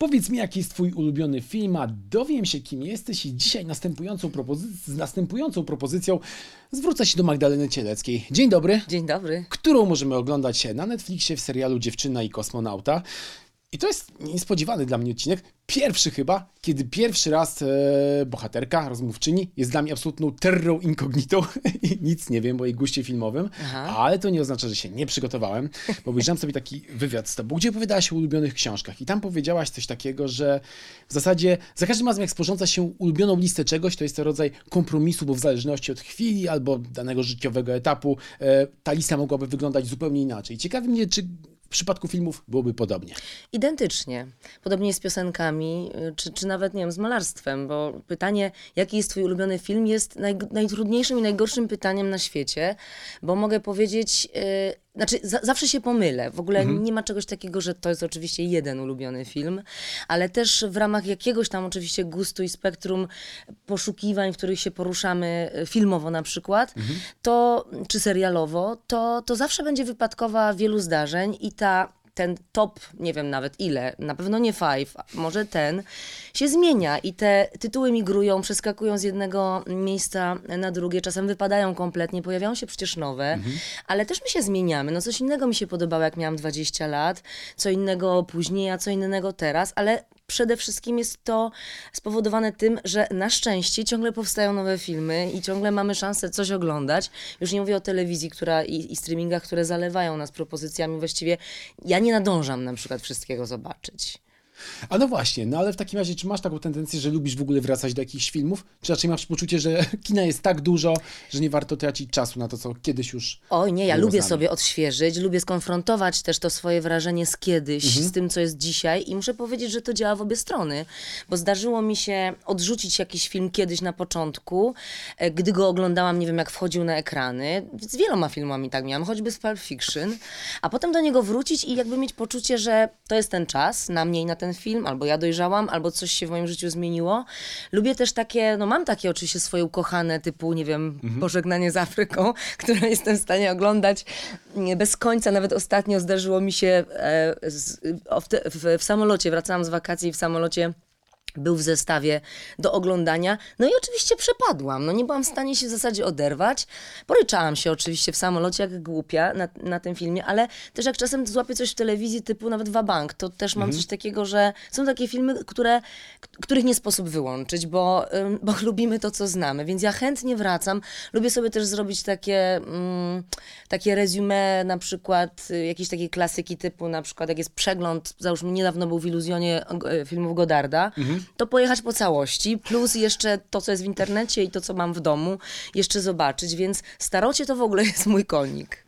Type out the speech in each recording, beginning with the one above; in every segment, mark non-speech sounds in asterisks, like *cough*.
Powiedz mi, jaki jest Twój ulubiony film, a dowiem się, kim jesteś i dzisiaj następującą z następującą propozycją zwrócę się do Magdaleny Cieleckiej. Dzień dobry. Dzień dobry. Którą możemy oglądać na Netflixie w serialu Dziewczyna i kosmonauta. I to jest niespodziewany dla mnie odcinek. Pierwszy chyba, kiedy pierwszy raz e, bohaterka, rozmówczyni, jest dla mnie absolutną terrą incognitą *laughs* i nic nie wiem o jej guście filmowym, Aha. ale to nie oznacza, że się nie przygotowałem, bo obejrzałem sobie taki wywiad z tobą, gdzie opowiadałaś o ulubionych książkach i tam powiedziałaś coś takikiego, że w zasadzie za każdym razem jak sporządza się ulubioną listę czegoś, to jest to rodzaj kompromisu, bo w zależności od chwili albo danego życiowego etapu e, ta lista mogłaby wyglądać zupełnie inaczej. Ciekawi mnie, czy w przypadku filmów byłoby podobnie. Identycznie. Podobnie z piosenkami, y, czy, czy nawet, nie wiem, z malarstwem, bo pytanie, jaki jest twój ulubiony film, jest naj, najtrudniejszym i najgorszym pytaniem na świecie, bo mogę powiedzieć, yy, znaczy za, zawsze się pomylę. W ogóle nie ma czegoś takiego, że to jest oczywiście jeden ulubiony film, ale też w ramach jakiegoś tam oczywiście gustu i spektrum poszukiwań, w których się poruszamy y, filmowo na przykład, to, czy serialowo, to, to zawsze będzie wypadkowa wielu zdarzeń i ta ten top, nie wiem nawet ile, na pewno nie five, może ten, się zmienia i te tytuły migrują, przeskakują z jednego miejsca na drugie, czasem wypadają kompletnie, pojawiają się przecież nowe, ale też my się zmieniamy. No coś innego mi się podobało, jak miałam 20 lat, co innego później, a co innego teraz, ale przede wszystkim jest to spowodowane tym, że na szczęście ciągle powstają nowe filmy i ciągle mamy szansę coś oglądać. Już nie mówię o telewizji która, i, i streamingach, które zalewają nas propozycjami. Właściwie ja nie nadążam na przykład wszystkiego zobaczyć. A no właśnie, no ale w takim razie, czy masz taką tendencję, że lubisz w ogóle wracać do jakichś filmów? Czy raczej masz poczucie, że *laughs* kina jest tak dużo, że nie warto tracić czasu na to, co kiedyś już Oj, nie, ja lubię sobie odświeżyć, lubię skonfrontować też to swoje wrażenie z kiedyś, z tym, co jest dzisiaj i muszę powiedzieć, że to działa w obie strony, bo zdarzyło mi się odrzucić jakiś film kiedyś na początku, e, gdy go oglądałam, nie wiem, jak wchodził na ekrany. Z wieloma filmami tak miałam, choćby z Pulp Fiction, a potem do niego wrócić i jakby mieć poczucie, że to jest ten czas na mnie i na ten film, albo ja dojrzałam, albo coś się w moim życiu zmieniło. Lubię też takie, no mam takie oczywiście swoje ukochane, typu, nie wiem, Pożegnanie z Afryką, *laughs* które jestem w stanie oglądać bez końca. Nawet ostatnio zdarzyło mi się e, w, w, w samolocie, wracałam z wakacji w samolocie był w zestawie do oglądania. No i oczywiście przepadłam. No nie byłam w stanie się w zasadzie oderwać. Poryczałam się oczywiście w samolocie jak głupia na, na tym filmie, ale też jak czasem złapię coś w telewizji typu nawet Wabank, to też mam coś takiego, że są takie filmy, które, których nie sposób wyłączyć, bo, bo *laughs* lubimy to, co znamy. Więc ja chętnie wracam. Lubię sobie też zrobić takie, mm, takie resume, na przykład y, jakiejś takiej klasyki typu na przykład jak jest przegląd, załóżmy niedawno był w Iluzjonie e, filmów Godarda, to pojechać po całości, plus jeszcze to, co jest w internecie i to, co mam w domu, jeszcze zobaczyć, więc starocie to w ogóle jest mój konik.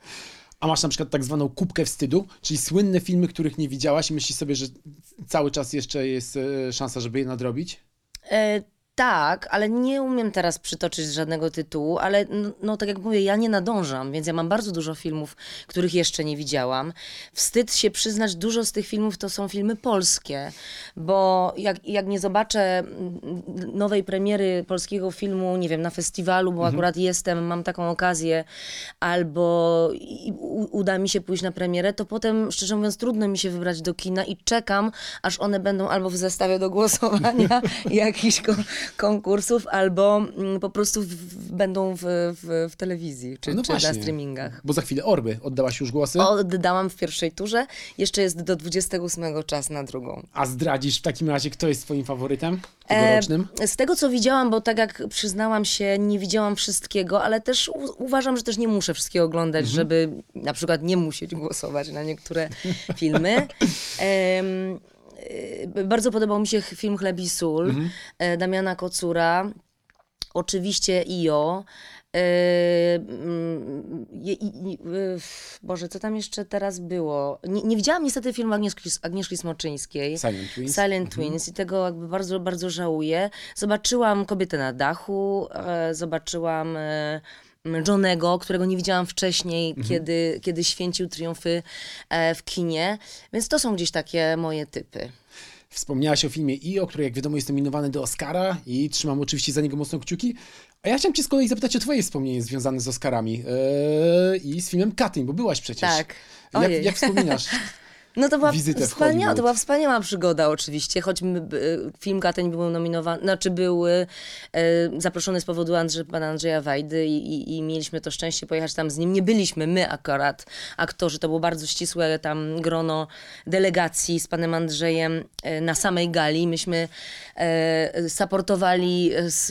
A masz na przykład tak zwaną kubkę wstydu, czyli słynne filmy, których nie widziałaś i myślisz sobie, że cały czas jeszcze jest e, szansa, żeby je nadrobić? E, tak, ale nie umiem teraz przytoczyć żadnego tytułu, ale no, no tak jak mówię, ja nie nadążam, więc ja mam bardzo dużo filmów, których jeszcze nie widziałam. Wstyd się przyznać, dużo z tych filmów to są filmy polskie, bo jak, jak nie zobaczę mm, nowej premiery polskiego filmu, nie wiem, na festiwalu, bo akurat jestem, mam taką okazję, albo uda mi się pójść na premierę, to potem, szczerze mówiąc, trudno mi się wybrać do kina i czekam, aż one będą albo w zestawie do głosowania *laughs* jakichś ko- konkursów, albo mm, po prostu w, będą w, w, w telewizji, czy, No czy na właśnie. streamingach. Bo za chwilę Orby oddałaś już głosy, Oddałam w pierwszej turze, jeszcze jest do 28 czas na drugą. a zdradzisz w takim razie, kto jest twoim faworytem tegorocznym? E, z tego, co widziałam, bo tak jak przyznałam się, nie widziałam wszystkiego, ale też u- uważam, że też nie muszę wszystkiego oglądać, żeby na przykład nie musieć głosować na niektóre filmy. *laughs* E, bardzo podobał mi się film Chleb i Sól e, Damiana Kocura. Oczywiście IO. E, mm, je- i- i- y, Boże, co tam jeszcze teraz było? Nie, nie widziałam niestety filmu Agnieszki, Agnieszki Smoczyńskiej. Silent Twins. Silent Twins i tego jakby bardzo, bardzo żałuję. Zobaczyłam Kobietę na dachu, e, zobaczyłam e, Johnego, którego nie widziałam wcześniej, kiedy, kiedy święcił triumfy e, w kinie. Więc to są gdzieś takie moje typy. Wspomniałaś o filmie IO, który jak wiadomo jest nominowany do Oscara i trzymam oczywiście za niego mocno kciuki. A ja chciałem cię z kolei zapytać o twoje wspomnienie związane z Oscarami yy, i z filmem Katyn, bo byłaś przecież. Tak. Jak, Ojej. jak wspominasz? *laughs* No to była wizytę wspaniała, to była wspaniała przygoda oczywiście, choć my, film Kateń był nominowany, znaczy był y, zaproszony z powodu Andrze, pana Andrzeja Wajdy i, i, i mieliśmy to szczęście pojechać tam z nim. Nie byliśmy my akurat, aktorzy, to było bardzo ścisłe tam grono delegacji z panem Andrzejem y, na samej gali. Myśmy y, supportowali z,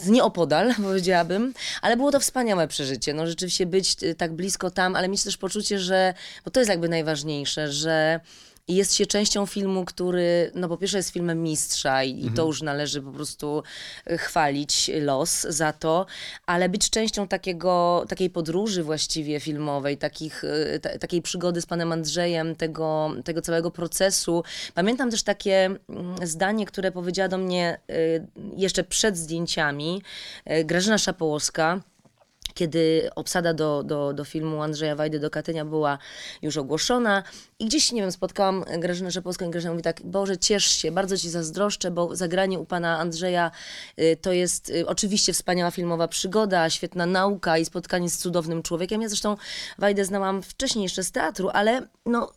z nieopodal, *laughs* powiedziałabym, ale było to wspaniałe przeżycie. No rzeczywiście być y, tak blisko tam, ale mieć też poczucie, że, bo to jest jakby najważniejsze, że jest się częścią filmu, który, no po pierwsze jest filmem mistrza i, i to już należy po prostu y, chwalić los za to, ale być częścią takiego, takiej podróży właściwie filmowej, takich, y, ta, takiej przygody z panem Andrzejem, tego, tego całego procesu. Pamiętam też takie mm, zdanie, które powiedziała do mnie y, jeszcze przed zdjęciami Grażyna Szapołowska, kiedy obsada do, do, do filmu Andrzeja Wajdy do Katynia była już ogłoszona i gdzieś, nie wiem, spotkałam Grażynę Rzepowską i Grażyna mówi tak, Boże, ciesz się, bardzo ci zazdroszczę, bo zagranie u pana Andrzeja y, to jest y, oczywiście wspaniała filmowa przygoda, świetna nauka i spotkanie z cudownym człowiekiem. Ja zresztą Wajdę znałam wcześniej jeszcze z teatru, ale no...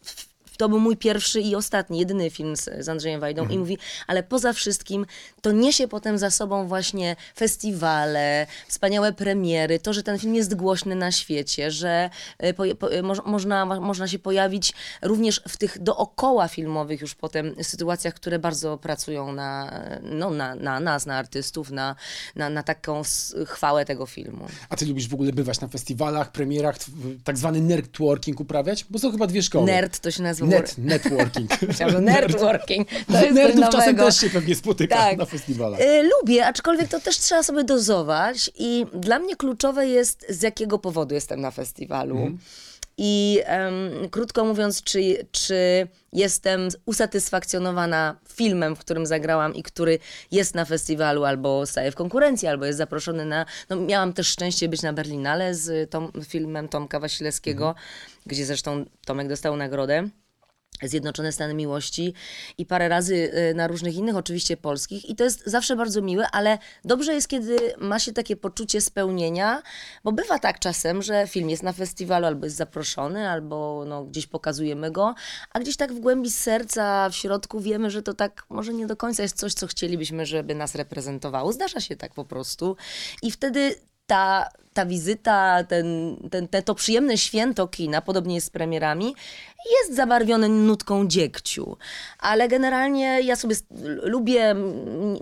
to był mój pierwszy i ostatni, jedyny film z, z Andrzejem Wajdą i mówi, ale poza wszystkim to niesie potem za sobą właśnie festiwale, wspaniałe premiery, to, że ten film jest głośny na świecie, że y, po, po, y, moż, można, można się pojawić również w tych dookoła filmowych już potem sytuacjach, które bardzo pracują na, no, na, na nas, na artystów, na, na, na taką chwałę tego filmu. A ty lubisz w ogóle bywać na festiwalach, premierach, tak zwany networking uprawiać? Bo są chyba dwie szkoły. Nerd to się nazywa. Net, networking. *laughs* Myślałam, że *laughs* Nerdworking. To jest Nerdów coś czasem nowego. też się pewnie spotyka Tak. na festiwalach. Y, Lubię, aczkolwiek to też trzeba sobie dozować i dla mnie kluczowe jest, z jakiego powodu jestem na festiwalu. Mhm. I em, krótko mówiąc, czy, czy jestem usatysfakcjonowana filmem, w którym zagrałam i który jest na festiwalu, albo staje w konkurencji, albo jest zaproszony na. No, miałam też szczęście być na Berlinale z tom, filmem Tomka Wasilewskiego, Mhm. gdzie zresztą Tomek dostał nagrodę. Zjednoczone Stany Miłości i parę razy y, na różnych innych, oczywiście polskich. I to jest zawsze bardzo miłe, ale dobrze jest, kiedy ma się takie poczucie spełnienia, bo bywa tak czasem, że film jest na festiwalu, albo jest zaproszony, albo no, gdzieś pokazujemy go, a gdzieś tak w głębi serca, w środku wiemy, że to tak może nie do końca jest coś, co chcielibyśmy, żeby nas reprezentowało. Zdarza się tak po prostu. I wtedy ta, ta wizyta, ten, ten, te, to przyjemne święto kina, podobnie jest z premierami, jest zabarwione nutką dziegciu. Ale generalnie ja sobie lubię,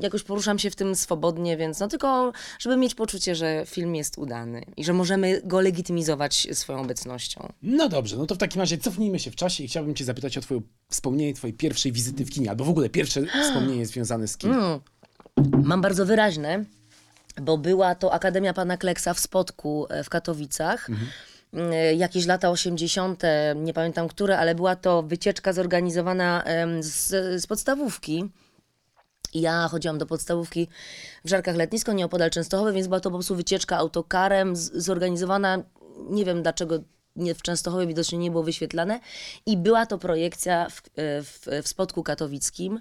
jakoś poruszam się w tym swobodnie, więc no tylko, żeby mieć poczucie, że film jest udany i że możemy go legitymizować swoją obecnością. No dobrze, no to w takim razie cofnijmy się w czasie i chciałbym cię zapytać o twoje wspomnienie twojej pierwszej wizyty w kinie, albo w ogóle pierwsze *gasps* wspomnienie związane z kinem. Mm. Mam bardzo wyraźne, bo była to Akademia Pana Kleksa w Spodku e, w Katowicach. E, Jakieś lata 80., nie pamiętam które, ale była to wycieczka zorganizowana z, z podstawówki. Ja chodziłam do podstawówki w Żarkach Letnisko, nieopodal Częstochowy, więc była to po prostu wycieczka autokarem zorganizowana, nie wiem dlaczego nie, w Częstochowie widocznie nie było wyświetlane. I była to projekcja w, w, w Spodku Katowickim.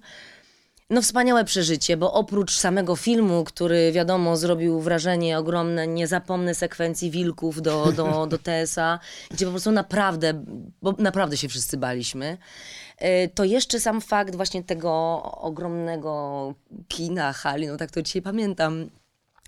No wspaniałe przeżycie, bo oprócz samego filmu, który wiadomo zrobił wrażenie ogromne, nie zapomnę sekwencji wilków do, do, *laughs* do TSA, gdzie po prostu naprawdę, bo naprawdę się wszyscy baliśmy, y, to jeszcze sam fakt właśnie tego ogromnego kina, hali, no tak to dzisiaj pamiętam,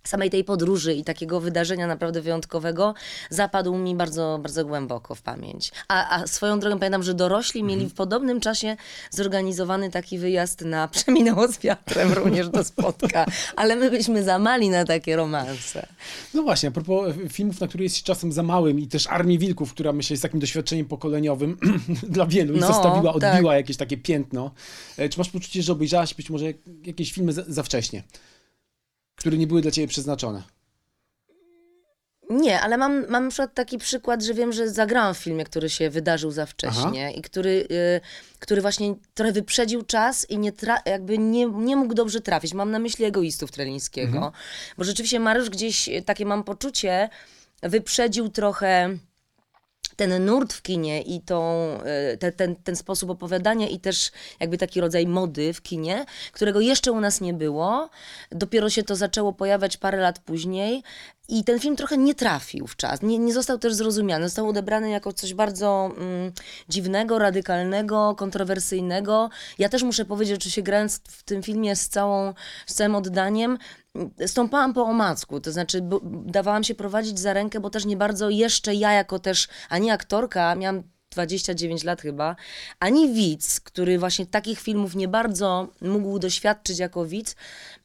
samej tej podróży i takiego wydarzenia naprawdę wyjątkowego zapadł mi bardzo, bardzo głęboko w pamięć. A, a swoją drogą pamiętam, że dorośli mieli w podobnym czasie zorganizowany taki wyjazd na *laughs* Przeminęło z wiatrem również do spotka, ale my byliśmy za mali na takie romanse. No właśnie, a propos filmów, na które jest się czasem za małym i też Armii Wilków, która myślę jest takim doświadczeniem pokoleniowym *clears throat* dla wielu i No, zostawiła, tak. odbiła jakieś takie piętno. E, Czy masz poczucie, że obejrzałaś być może jak- jakieś filmy za, za wcześnie, które nie były dla ciebie przeznaczone? Nie, ale mam, mam na przykład taki przykład, że wiem, że zagrałam w filmie, który się wydarzył za wcześnie i który, y, który właśnie trochę wyprzedził czas i nie jakby nie, nie mógł dobrze trafić. Mam na myśli egoistów Trelińskiego, bo rzeczywiście Mariusz gdzieś, y, takie mam poczucie, wyprzedził trochę ten nurt w kinie i tą, y, te, ten, ten sposób opowiadania i też jakby taki rodzaj mody w kinie, którego jeszcze u nas nie było. Dopiero się to zaczęło pojawiać parę lat później i ten film trochę nie trafił w czas, nie, nie został też zrozumiany, został odebrany jako coś bardzo mm, dziwnego, radykalnego, kontrowersyjnego. Ja też muszę powiedzieć, że oczywiście grając w tym filmie z, całą, z całym oddaniem, mm, stąpałam po omacku, to znaczy dawałam się prowadzić za rękę, bo też nie bardzo jeszcze ja jako też, ani aktorka, miałam 29 lat chyba, ani widz, który właśnie takich filmów nie bardzo mógł doświadczyć jako widz,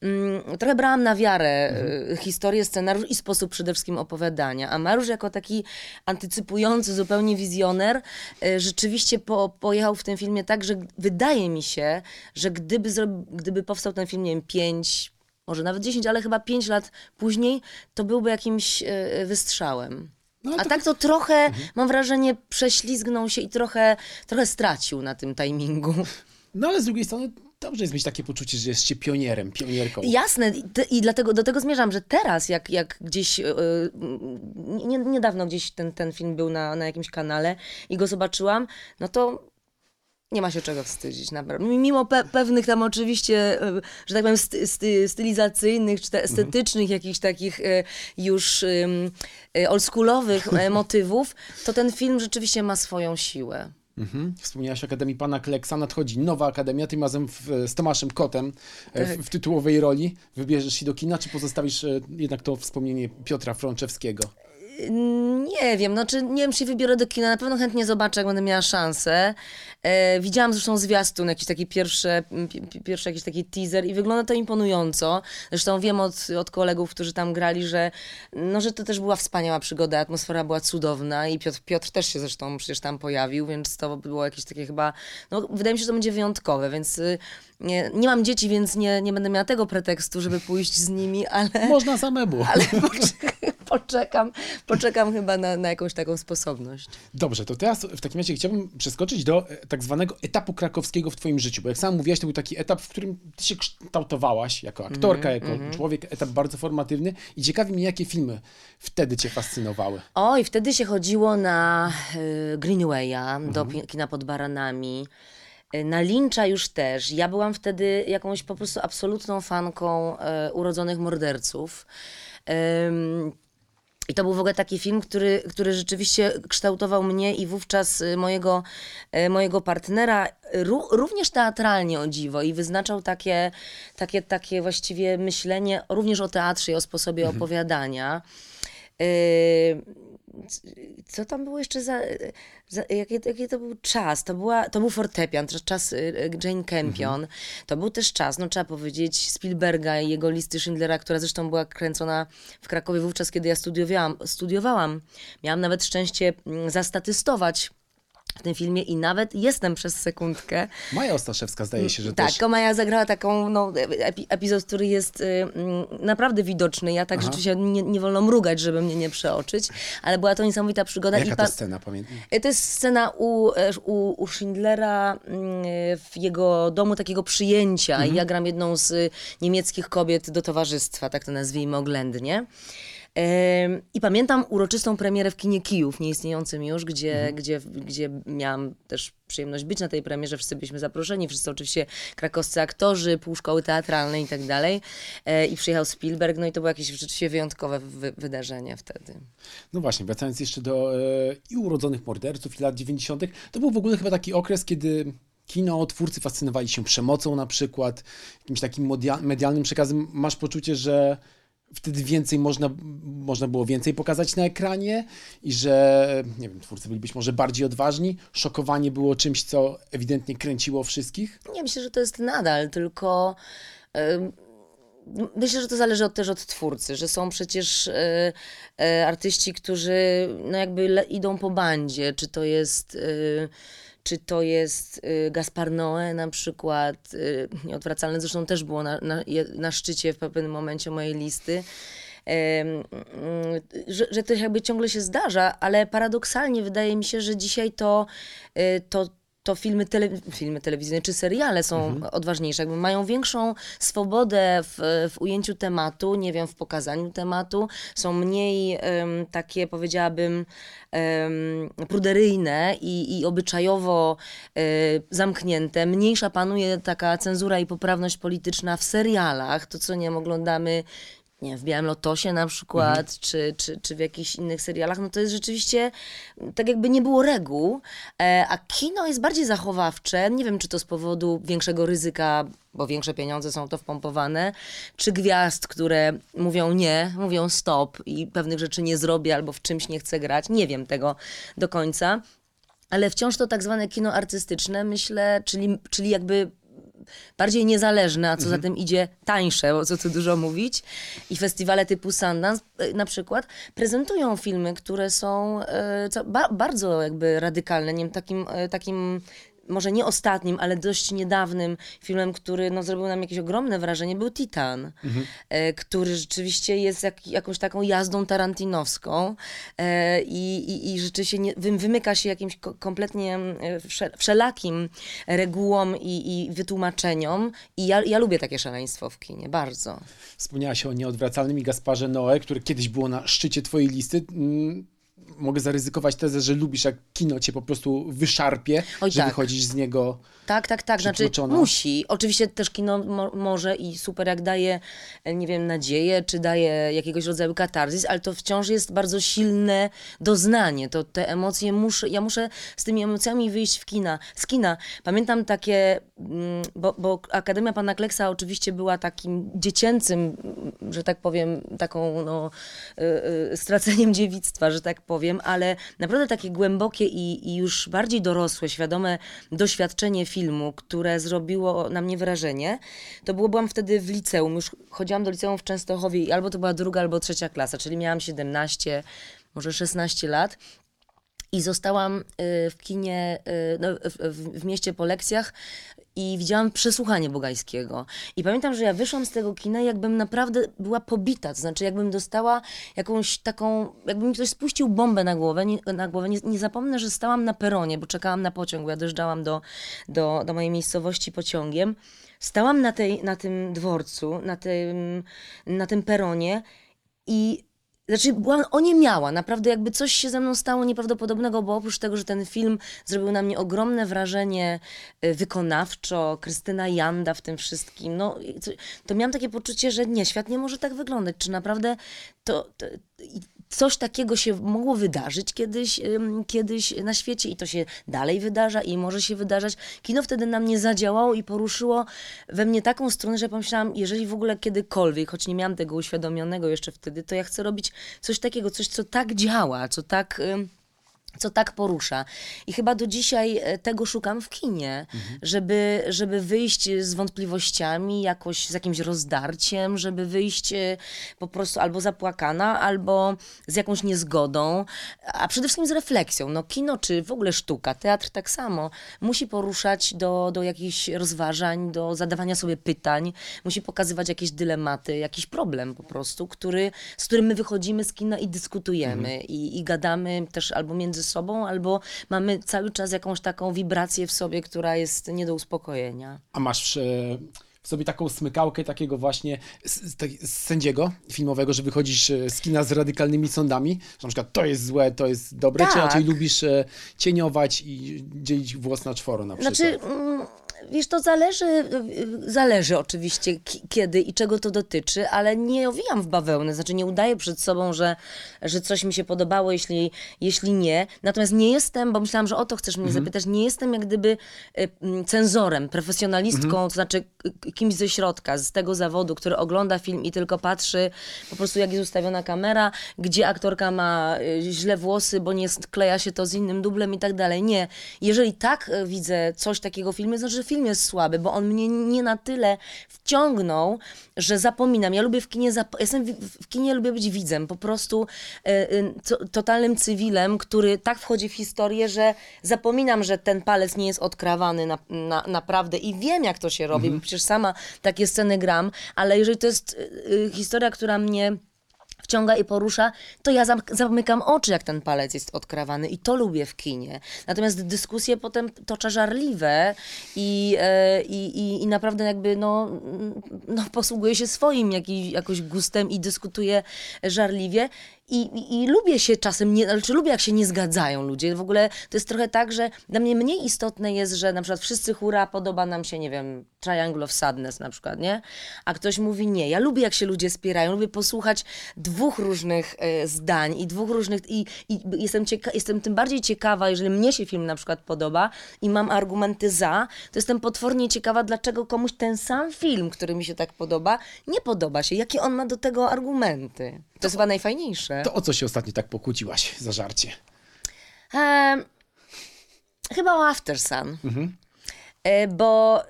mm, trochę brałam na wiarę mhm. historię, scenariusz i sposób przede wszystkim opowiadania. A Mariusz jako taki antycypujący, zupełnie wizjoner, y, rzeczywiście po, pojechał w tym filmie tak, że wydaje mi się, że gdyby, gdyby powstał ten film, nie wiem, 5, może nawet 10, ale chyba 5 lat później, to byłby jakimś y, wystrzałem. No, A to... tak to trochę, mhm. mam wrażenie, prześlizgnął się i trochę, trochę stracił na tym timingu. No ale z drugiej strony dobrze jest mieć takie poczucie, że jesteście pionierem, pionierką. Jasne i dlatego do tego zmierzam, że teraz jak, jak gdzieś, yy, nie, niedawno gdzieś ten, ten film był na, na jakimś kanale i go zobaczyłam, no to nie ma się czego wstydzić, naprawdę. Mimo pe pewnych tam oczywiście, e, że tak powiem, sty sty stylizacyjnych czy estetycznych, mhm. jakichś takich e, już um, oldschoolowych *laughs* motywów, to ten film rzeczywiście ma swoją siłę. Mhm. Wspomniałaś o Akademii Pana Kleksa, nadchodzi nowa Akademia, tym razem w, z Tomaszem Kotem tak. w, w, tytułowej roli. Wybierzesz się do kina, czy pozostawisz jednak to wspomnienie Piotra Frączewskiego? Nie wiem, no czy nie wiem, czy wybiorę do kina, na pewno chętnie zobaczę, jak będę miała szansę. E, widziałam zresztą zwiastun, jakiś taki pierwszy, pierwszy jakiś taki teaser i wygląda to imponująco. Zresztą wiem od, od kolegów, którzy tam grali, że, no, że to też była wspaniała przygoda, atmosfera była cudowna i Piotr, Piotr też się zresztą przecież tam pojawił, więc to było jakieś takie chyba, no wydaje mi się, że to będzie wyjątkowe, więc y, nie, nie mam dzieci, więc nie, nie będę miała tego pretekstu, żeby pójść z nimi, ale... Można samemu. *laughs* Ale poczekam, poczekam chyba na, na jakąś taką sposobność. Dobrze, to teraz w takim razie chciałbym przeskoczyć do e, tak zwanego etapu krakowskiego w twoim życiu, bo jak sam mówiłaś, to był taki etap, w którym ty się kształtowałaś jako aktorka, mm, jako mm. człowiek, etap bardzo formatywny i ciekawi mnie, jakie filmy wtedy cię fascynowały. Oj, wtedy się chodziło na y, Greenwaya, mm. do mhm. kina pod baranami. Y, na Lyncha już też. Ja byłam wtedy jakąś po prostu absolutną fanką e, urodzonych morderców. I to był w ogóle taki film, który, który rzeczywiście kształtował mnie i wówczas y, mojego, y, mojego partnera, również teatralnie o dziwo, i wyznaczał takie, takie, takie właściwie myślenie również o teatrze i o sposobie mhm. opowiadania. Y, co tam było jeszcze za, za jaki, jaki to był czas? To, była, to był fortepian, czas y, Jane Campion. Mhm. To był też czas, no trzeba powiedzieć, Spielberga i jego listy Schindlera, która zresztą była kręcona w Krakowie wówczas, kiedy ja studiowałam. studiowałam. Miałam nawet szczęście mm, zastatystować w tym filmie i nawet jestem przez sekundkę. Maja Ostaszewska zdaje się, że tak, też... Tak, Maja zagrała taką, no, epi epizod, który jest y, mm, naprawdę widoczny. Ja tak Aha. rzeczywiście nie, nie wolno mrugać, żeby mnie nie przeoczyć, ale była to niesamowita przygoda. A jaka to scena, pamiętam? Y, to jest scena u, y, u, u Schindlera y, w jego domu takiego przyjęcia mhm. i ja gram jedną z niemieckich kobiet do towarzystwa, tak to nazwijmy oględnie. I pamiętam uroczystą premierę w kinie Kijów, nieistniejącym już, gdzie, mhm. gdzie, gdzie miałam też przyjemność być na tej premierze. Wszyscy byliśmy zaproszeni, wszyscy oczywiście krakowscy aktorzy, pół szkoły teatralnej i tak dalej. E, I przyjechał Spielberg, no i to było jakieś rzeczywiście wyjątkowe wy wydarzenie wtedy. No właśnie, wracając jeszcze do e, i urodzonych morderców i lat 90., to był w ogóle chyba taki okres, kiedy kino, twórcy fascynowali się przemocą na przykład, jakimś takim medialnym przekazem. Masz poczucie, że wtedy więcej można, można było więcej pokazać na ekranie i że, nie wiem, twórcy byli być może bardziej odważni. Szokowanie było czymś, co ewidentnie kręciło wszystkich? Nie, myślę, że to jest nadal, tylko... Myślę, że to zależy też od twórcy, że są przecież y, y, artyści, którzy no jakby idą po bandzie, czy to jest y, czy to jest y, Gaspar Noé na przykład, y, nieodwracalne zresztą też było na, na, na szczycie w pewnym momencie mojej listy. Że, że to jakby ciągle się zdarza, ale paradoksalnie wydaje mi się, że dzisiaj to, y, to to filmy, tele, filmy telewizyjne czy seriale są mhm. odważniejsze, jakby mają większą swobodę w, w ujęciu tematu, nie wiem, w pokazaniu tematu, są mniej um, takie, powiedziałabym, um, pruderyjne i, i obyczajowo um, zamknięte. Mniejsza panuje taka cenzura i poprawność polityczna w serialach, to co nie oglądamy nie, w Białym Lotosie na przykład, mhm. czy, czy, czy w jakichś innych serialach, no to jest rzeczywiście tak jakby nie było reguł, e, a kino jest bardziej zachowawcze. Nie wiem, czy to z powodu większego ryzyka, bo większe pieniądze są to wpompowane, czy gwiazd, które mówią nie, mówią stop i pewnych rzeczy nie zrobię albo w czymś nie chcę grać. Nie wiem tego do końca. Ale wciąż to tak zwane kino artystyczne, myślę, czyli, czyli jakby bardziej niezależne, a co mhm. za tym idzie tańsze, o co tu dużo mówić. I festiwale typu Sundance e, na przykład prezentują filmy, które są e, bardzo jakby radykalne, nie wiem, takim, e, takim może nie ostatnim, ale dość niedawnym filmem, który no, zrobił nam jakieś ogromne wrażenie, był Titan, mhm. e, który rzeczywiście jest jak, jakąś taką jazdą tarantinowską e, i, i, rzeczywiście nie, wymyka się jakimś kompletnie e, wszelakim regułom i, i wytłumaczeniom i ja, ja lubię takie szaleństwo w kinie, bardzo. Wspomniałaś o nieodwracalnym i Gasparze Noe, który kiedyś było na szczycie twojej listy. Mogę zaryzykować tezę, że lubisz, jak kino cię po prostu wyszarpie, Oj, że tak. wychodzisz z niego Tak, tak, tak, znaczy musi. Oczywiście też kino mo może i super jak daje, nie wiem, nadzieję, czy daje jakiegoś rodzaju katarzis, ale to wciąż jest bardzo silne doznanie. To te emocje muszę, ja muszę z tymi emocjami wyjść w kina, z kina. Pamiętam takie, mm, bo, bo Akademia Pana Kleksa oczywiście była takim dziecięcym, że tak powiem, taką no, y, y, straceniem dziewictwa, że tak powiem, powiem, ale naprawdę takie głębokie i, i już bardziej dorosłe, świadome doświadczenie filmu, które zrobiło na mnie wrażenie, to było, byłam wtedy w liceum, już chodziłam do liceum w Częstochowie i albo to była druga, albo trzecia klasa, czyli miałam 17, może 16 lat i zostałam y, w kinie, y, no, w, w, mieście po lekcjach i widziałam przesłuchanie Bogajskiego. I pamiętam, że ja wyszłam z tego kina jakbym naprawdę była pobita, to znaczy jakbym dostała jakąś taką, jakby mi ktoś spuścił bombę na głowę. Nie, na głowę. Nie, nie zapomnę, że stałam na peronie, bo czekałam na pociąg, bo ja dojeżdżałam do, do, do mojej miejscowości pociągiem. Stałam na, tej, na tym dworcu, na tym, na tym peronie i znaczy, byłam oniemiała, naprawdę jakby coś się ze mną stało nieprawdopodobnego, bo oprócz tego, że ten film zrobił na mnie ogromne wrażenie y, wykonawczo, Krystyna Janda w tym wszystkim, no to miałam takie poczucie, że nie, świat nie może tak wyglądać. Czy naprawdę to, to coś takiego się mogło wydarzyć kiedyś, kiedyś na świecie i to się dalej wydarza i może się wydarzać. Kino wtedy na mnie zadziałało i poruszyło we mnie taką stronę, że pomyślałam, jeżeli w ogóle kiedykolwiek, choć nie miałam tego uświadomionego jeszcze wtedy, to ja chcę robić coś takiego, coś, co tak działa, co tak co tak porusza. I chyba do dzisiaj e, tego szukam w kinie, mhm. żeby, żeby wyjść z wątpliwościami, jakoś z jakimś rozdarciem, żeby wyjść e, po prostu albo zapłakana, albo z jakąś niezgodą, a przede wszystkim z refleksją. No kino, czy w ogóle sztuka, teatr tak samo, musi poruszać do, do jakichś rozważań, do zadawania sobie pytań, musi pokazywać jakieś dylematy, jakiś problem po prostu, który, z którym my wychodzimy z kina i dyskutujemy mhm. i, i gadamy też albo między sobą, albo mamy cały czas jakąś taką wibrację w sobie, która jest nie do uspokojenia. A masz w sobie taką smykałkę takiego właśnie tak, sędziego filmowego, że wychodzisz e, z kina z radykalnymi sądami, że na przykład to jest złe, to jest dobre, tak. czy raczej lubisz e, cieniować i dzielić włos na czworo na przykład? Znaczy, Wiesz, to zależy, zależy oczywiście kiedy i czego to dotyczy, ale nie owijam w bawełnę, znaczy nie udaję przed sobą, że, że coś mi się podobało, jeśli, jeśli nie. Natomiast nie jestem, bo myślałam, że o to chcesz mnie mhm. zapytać, nie jestem jak gdyby y, cenzorem, profesjonalistką, mhm. to znaczy kimś ze środka, z tego zawodu, który ogląda film i tylko patrzy po prostu jak jest ustawiona kamera, gdzie aktorka ma y, źle włosy, bo nie skleja się to z innym dublem i tak dalej. Nie. Jeżeli tak y, widzę coś takiego w filmie, znaczy, że film jest słaby, bo on mnie nie na tyle wciągnął, że zapominam. Ja lubię w kinie, zap- jestem w, w kinie lubię być widzem, po prostu y, y, totalnym cywilem, który tak wchodzi w historię, że zapominam, że ten palec nie jest odkrawany na, na, naprawdę i wiem, jak to się robi, mhm. bo przecież sama takie sceny gram, ale jeżeli to jest y, historia, która mnie wciąga i porusza, to ja zam- zamykam oczy, jak ten palec jest odkrawany i to lubię w kinie. Natomiast dyskusje potem toczę żarliwe i, e, i, i, i naprawdę jakby no, no posługuję się swoim jakiś, jakoś gustem i dyskutuję żarliwie. I, i, I lubię się czasem, nie, znaczy lubię jak się nie zgadzają ludzie. W ogóle to jest trochę tak, że dla mnie mniej istotne jest, że na przykład wszyscy hura, podoba nam się, nie wiem, Triangle of Sadness na przykład, nie? A ktoś mówi nie. Ja lubię jak się ludzie spierają, lubię posłuchać dwóch różnych e, zdań i dwóch różnych, i, i jestem, cieka- jestem tym bardziej ciekawa, jeżeli mnie się film na przykład podoba i mam argumenty za, to jestem potwornie ciekawa, dlaczego komuś ten sam film, który mi się tak podoba, nie podoba się. Jakie on ma do tego argumenty? To jest chyba najfajniejsze. To o co się ostatnio tak pokłóciłaś za żarcie? Chyba o After Sun. E, Bo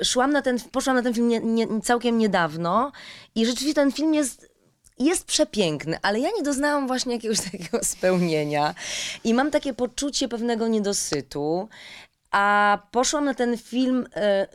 y, szłam na ten, poszłam na ten film nie, nie, całkiem niedawno i rzeczywiście ten film jest, jest przepiękny, ale ja nie doznałam właśnie jakiegoś *laughs* takiego spełnienia i mam takie poczucie pewnego niedosytu. A poszłam na ten film e,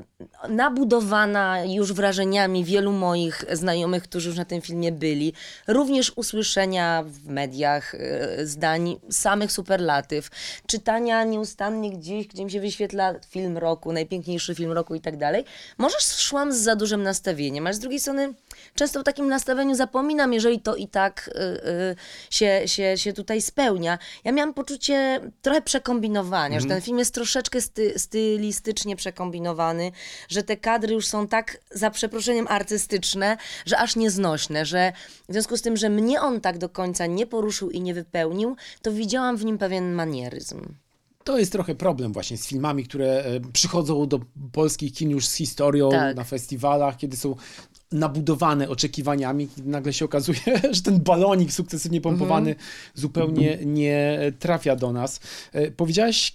nabudowana już wrażeniami wielu moich znajomych, którzy już na tym filmie byli. Również usłyszenia w mediach e, zdań samych superlatyw, czytania nieustannie gdzieś, gdzie mi się wyświetla film roku, najpiękniejszy film roku i tak dalej. Może szłam z za dużym nastawieniem, ale z drugiej strony często w takim nastawieniu zapominam, jeżeli to i tak y, y, się, się, się tutaj spełnia. Ja miałam poczucie trochę przekombinowania, że ten film jest troszeczkę sty, stylistycznie przekombinowany, że te kadry już są tak, za przeproszeniem, artystyczne, że aż nieznośne, że w związku z tym, że mnie on tak do końca nie poruszył i nie wypełnił, to widziałam w nim pewien manieryzm. To jest trochę problem właśnie z filmami, które e, przychodzą do polskich kin już z historią Tak. na festiwalach, kiedy są nabudowane oczekiwaniami, kiedy nagle się okazuje, *laughs* że ten balonik sukcesywnie pompowany zupełnie nie trafia do nas. E, Powiedziałaś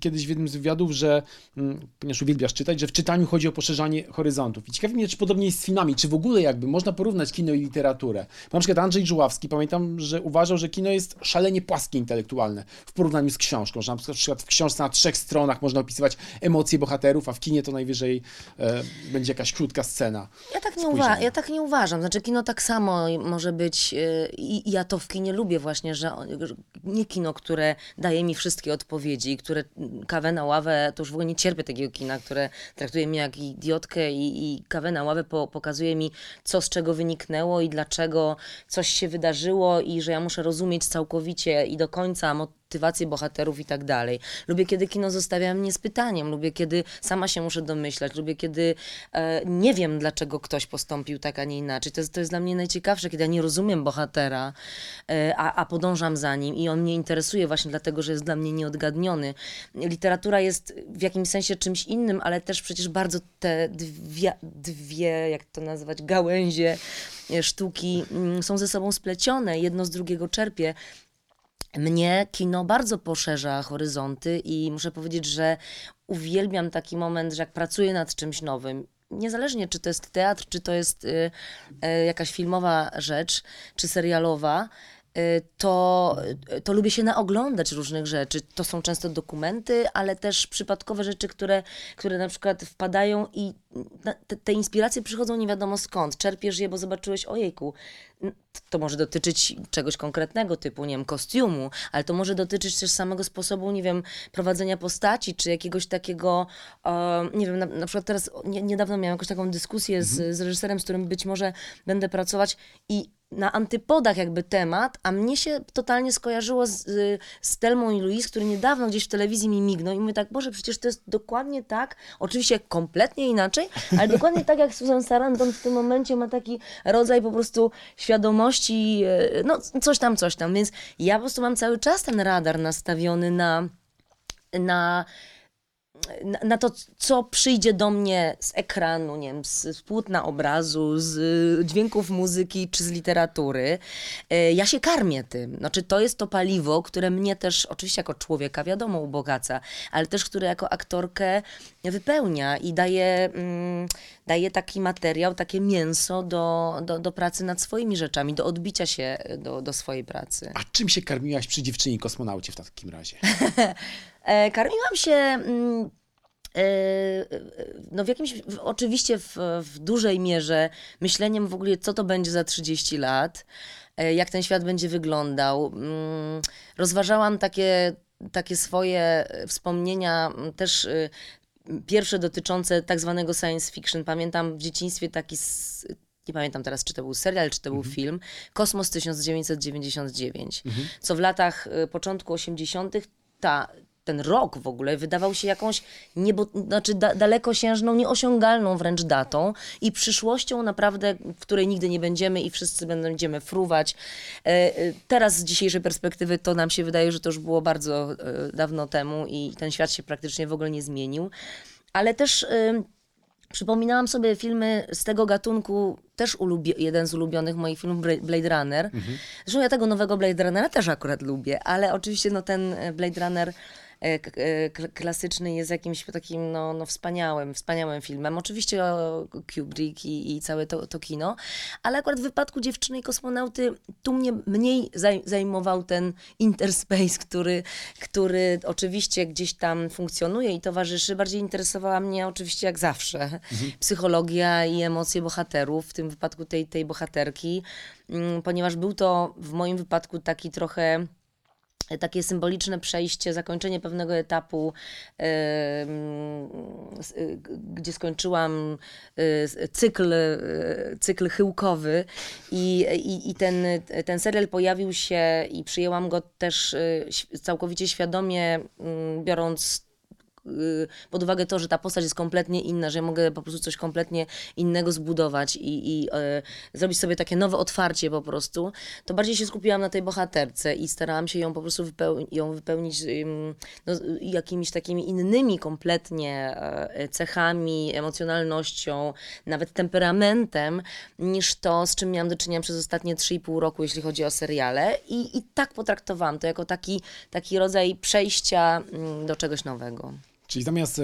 kiedyś w jednym z wywiadów, że, mm, ponieważ uwielbiasz czytać, że w czytaniu chodzi o poszerzanie horyzontów. I ciekawi mnie, czy podobnie jest z filmami, czy w ogóle jakby można porównać kino i literaturę. Bo na przykład Andrzej Żuławski, pamiętam, że uważał, że kino jest szalenie płaskie intelektualne w porównaniu z książką, że na przykład w książce na trzech stronach można opisywać emocje bohaterów, a w kinie to najwyżej e, będzie jakaś krótka scena. Ja tak, nie. Uwa- ja tak nie uważam. Znaczy, kino tak samo może być, yy, i i ja to w kinie lubię właśnie, że nie kino, które daje mi wszystkie odpowiedzi, które mm, kawę na ławę, to już w ogóle nie cierpię takiego kina, które traktuje mnie jak idiotkę i, i kawę na ławę po, pokazuje mi, co z czego wyniknęło i dlaczego coś się wydarzyło i że ja muszę rozumieć całkowicie i do końca motywację bohaterów i tak dalej. Lubię, kiedy kino zostawia mnie z pytaniem, lubię, kiedy sama się muszę domyślać, lubię, kiedy e, nie wiem, dlaczego ktoś postąpił tak, a nie inaczej. To jest, to jest dla mnie najciekawsze, kiedy ja nie rozumiem bohatera, e, a, a podążam za nim i on mnie interesuje właśnie dlatego, że jest dla mnie nieodgadniony. Literatura jest w jakimś sensie czymś innym, ale też przecież bardzo te dwie, dwie jak to nazwać, gałęzie e, sztuki mm, są ze sobą splecione, jedno z drugiego czerpie. Mnie kino bardzo poszerza horyzonty i muszę powiedzieć, że uwielbiam taki moment, że jak pracuję nad czymś nowym, niezależnie czy to jest teatr, czy to jest y, y, jakaś filmowa rzecz, czy serialowa, to, y, to lubię się naoglądać różnych rzeczy. To są często dokumenty, ale też przypadkowe rzeczy, które, które na przykład wpadają i te, te inspiracje przychodzą nie wiadomo skąd. Czerpiesz je, bo zobaczyłeś, ojejku, to może dotyczyć czegoś konkretnego, typu, nie wiem, kostiumu, ale to może dotyczyć też samego sposobu, nie wiem, prowadzenia postaci, czy jakiegoś takiego, e, nie wiem, na, na przykład teraz nie, niedawno miałam jakąś taką dyskusję z, z reżyserem, z którym być może będę pracować i na antypodach jakby temat, a mnie się totalnie skojarzyło z, y, z Telmą i Louise, który niedawno gdzieś w telewizji mi mignął i mówię tak, Boże, przecież to jest dokładnie tak, oczywiście kompletnie inaczej, ale dokładnie tak jak Susan Sarandon w tym momencie ma taki rodzaj po prostu świadomości, y, no coś tam, coś tam, więc ja po prostu mam cały czas ten radar nastawiony na na, na, to, co przyjdzie do mnie z ekranu, nie wiem, z, z płótna obrazu, z y, dźwięków muzyki czy z literatury. Y, Ja się karmię tym. Znaczy, to jest to paliwo, które mnie też, oczywiście jako człowieka, wiadomo, ubogaca, ale też, które jako aktorkę wypełnia i daje, mm, daje taki materiał, takie mięso do, do, do pracy nad swoimi rzeczami, do odbicia się do, do swojej pracy. A czym się karmiłaś przy dziewczynie kosmonaucie w takim razie? *laughs* E, Karmiłam się mm, e, no w jakimś, oczywiście w, w dużej mierze myśleniem w ogóle, co to będzie za 30 lat, e, jak ten świat będzie wyglądał. Mm, Rozważałam takie, takie swoje e, wspomnienia mm, też e, pierwsze dotyczące tak zwanego science fiction. Pamiętam w dzieciństwie taki, nie pamiętam teraz, czy to był serial, czy to był film, Kosmos 1999, co w latach y, początku 80. ta ten rok w ogóle wydawał się jakąś niebo, znaczy da, dalekosiężną, nieosiągalną wręcz datą i przyszłością naprawdę, w której nigdy nie będziemy i wszyscy będziemy fruwać. E, e, Teraz z dzisiejszej perspektywy to nam się wydaje, że to już było bardzo e, dawno temu i ten świat się praktycznie w ogóle nie zmienił. Ale też Przypominałam sobie filmy z tego gatunku, też jeden z ulubionych moich filmów, Blade Runner. Zresztą ja tego nowego Blade Runnera też akurat lubię, ale oczywiście no, ten Blade Runner klasyczny jest jakimś takim no, no, wspaniałym, wspaniałym filmem. Oczywiście o Kubrick i, i całe to, to kino, ale akurat w wypadku Dziewczyny i Kosmonauty tu mnie mniej zaj, zajmował ten interspace, który, który oczywiście gdzieś tam funkcjonuje i towarzyszy. Bardziej interesowała mnie oczywiście jak zawsze psychologia i emocje bohaterów, w tym wypadku tej, tej bohaterki, mm, ponieważ był to w moim wypadku taki trochę takie symboliczne przejście, zakończenie pewnego etapu, y, gdzie skończyłam y, cykl, y, cykl chyłkowy i, i, i ten, ten serial pojawił się i przyjęłam go też całkowicie świadomie, mm, biorąc pod uwagę to, że ta postać jest kompletnie inna, że ja mogę po prostu coś kompletnie innego zbudować i, i e, zrobić sobie takie nowe otwarcie po prostu, to bardziej się skupiłam na tej bohaterce i starałam się ją po prostu wypeł- ją wypełnić no, z- jakimiś takimi innymi kompletnie e, cechami, emocjonalnością, nawet temperamentem, niż to, z czym miałam do czynienia przez ostatnie 3,5 roku, jeśli chodzi o seriale. I, i tak potraktowałam to jako taki, taki rodzaj przejścia mm, do czegoś nowego. Czyli zamiast e,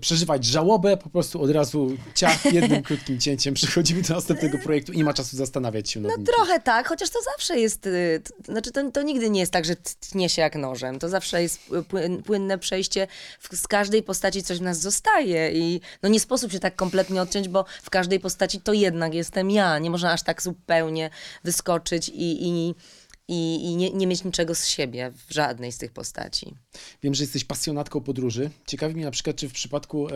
przeżywać żałobę, po prostu od razu ciach, jednym krótkim cięciem przechodzimy do następnego projektu i nie ma czasu zastanawiać się nad No trochę tak, chociaż to zawsze jest, y, t- znaczy to, to nigdy nie jest tak, że tnie się jak nożem. To zawsze jest płyn- płynne przejście, w, z każdej postaci coś w nas zostaje i no nie sposób się tak kompletnie odciąć, bo w każdej postaci to jednak jestem ja. Nie można aż tak zupełnie wyskoczyć i, i, i, i nie, nie mieć niczego z siebie w żadnej z tych postaci. Wiem, że jesteś pasjonatką podróży. Ciekawi mnie na przykład, czy w przypadku e,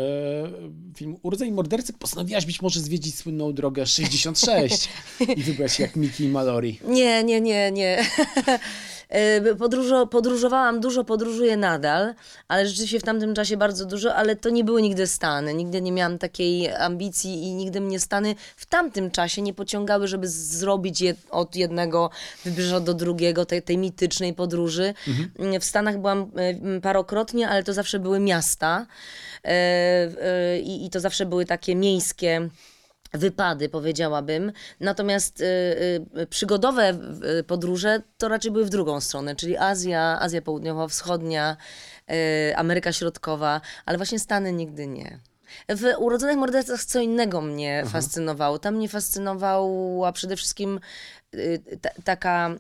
filmu Urodzeń Mordercy postanowiłaś być może zwiedzić słynną drogę 66 i wybrać się jak Mickey i Mallory. Nie, nie, nie, nie. E, Podróżo, podróżowałam dużo, podróżuję nadal, ale rzeczywiście w tamtym czasie bardzo dużo, ale to nie były nigdy Stany. Nigdy nie miałam takiej ambicji i nigdy mnie Stany w tamtym czasie nie pociągały, żeby zrobić je od jednego wybrzeża do drugiego, tej, tej mitycznej podróży. W Stanach byłam m, parokrotnie, ale to zawsze były miasta i, i to zawsze były takie miejskie wypady, powiedziałabym. Natomiast y, y, przygodowe y, podróże to raczej były w drugą stronę, czyli Azja, Azja Południowo-Wschodnia, y, Ameryka Środkowa, ale właśnie Stany nigdy nie. W Urodzonych Mordercach co innego mnie fascynowało. Tam mnie fascynowała przede wszystkim y, ta, taka...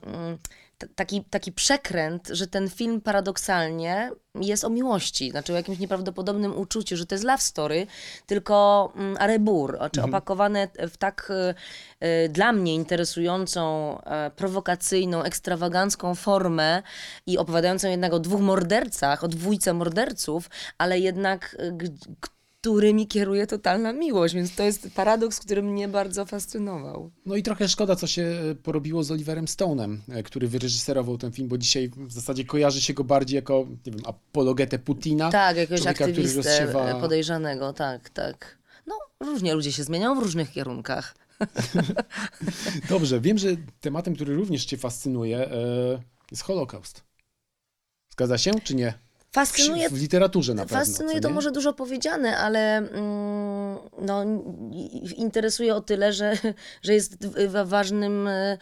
Taki, taki przekręt, że ten film paradoksalnie jest o miłości, znaczy o jakimś nieprawdopodobnym uczuciu, że to jest love story, tylko mm, arebur, znaczy opakowane w tak y, y, dla mnie interesującą, e, prowokacyjną, ekstrawagancką formę i opowiadającą jednak o dwóch mordercach, o dwójce morderców, ale jednak y, którymi kieruje totalna miłość, więc to jest paradoks, który mnie bardzo fascynował. No i trochę szkoda, co się e, porobiło z Oliverem Stone'em, e, który wyreżyserował ten film, bo dzisiaj w zasadzie kojarzy się go bardziej jako, nie wiem, apologetę Putina. Tak, jakiegoś człowieka, który aktywistę rozsiewa- podejrzanego, tak, tak. No, różnie ludzie się zmieniają w różnych kierunkach. *laughs* *laughs* Dobrze, wiem, że tematem, który również cię fascynuje, e, jest Holokaust. Zgadza się, czy nie? Fascynuje W literaturze na pewno. Fascynuje to może dużo powiedziane, ale mm, no, interesuje o tyle, że, że jest ważnym, e,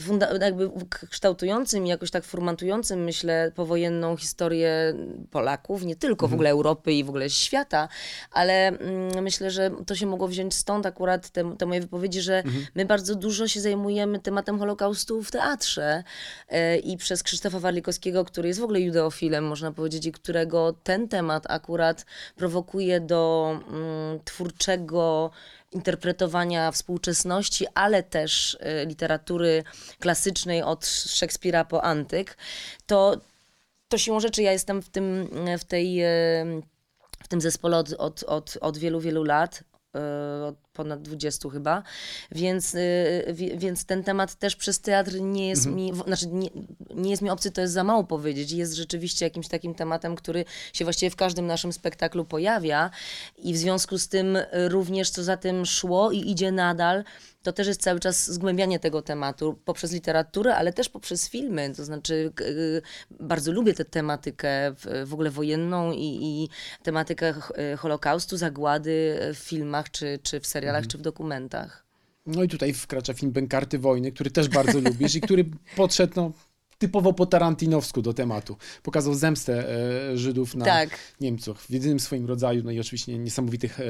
funda- jakby kształtującym i jakoś tak formantującym, myślę, powojenną historię Polaków, nie tylko w ogóle Europy i w ogóle świata, ale mm, myślę, że to się mogło wziąć stąd akurat te, te moje wypowiedzi, że my bardzo dużo się zajmujemy tematem Holokaustu w teatrze e, i przez Krzysztofa Warlikowskiego, który jest w ogóle judeofilem, można powiedzieć, i którego ten temat akurat prowokuje do mm, twórczego interpretowania współczesności, ale też e, literatury klasycznej od Szekspira po antyk, to, to siłą rzeczy ja jestem w tym, w tej, e, w tym zespole od, od, od, od wielu, wielu lat. e, Od ponad 20 chyba, więc, wi- więc ten temat też przez teatr nie jest mi, w- znaczy nie, nie jest mi obcy, to jest za mało powiedzieć, jest rzeczywiście jakimś takim tematem, który się właściwie w każdym naszym spektaklu pojawia i w związku z tym e, również co za tym szło i idzie nadal, to też jest cały czas zgłębianie tego tematu poprzez literaturę, ale też poprzez filmy. To znaczy, y, bardzo lubię tę tematykę w, ogóle wojenną i, i tematykę y, Holokaustu, zagłady w filmach, czy, czy w serialach, czy w dokumentach. No i tutaj wkracza film Bękarty Wojny, który też bardzo *laughs* lubisz i który podszedł no, typowo po tarantinowsku do tematu. Pokazał zemstę e, Żydów na Tak. Niemców w jedynym swoim rodzaju, no i oczywiście niesamowitych e,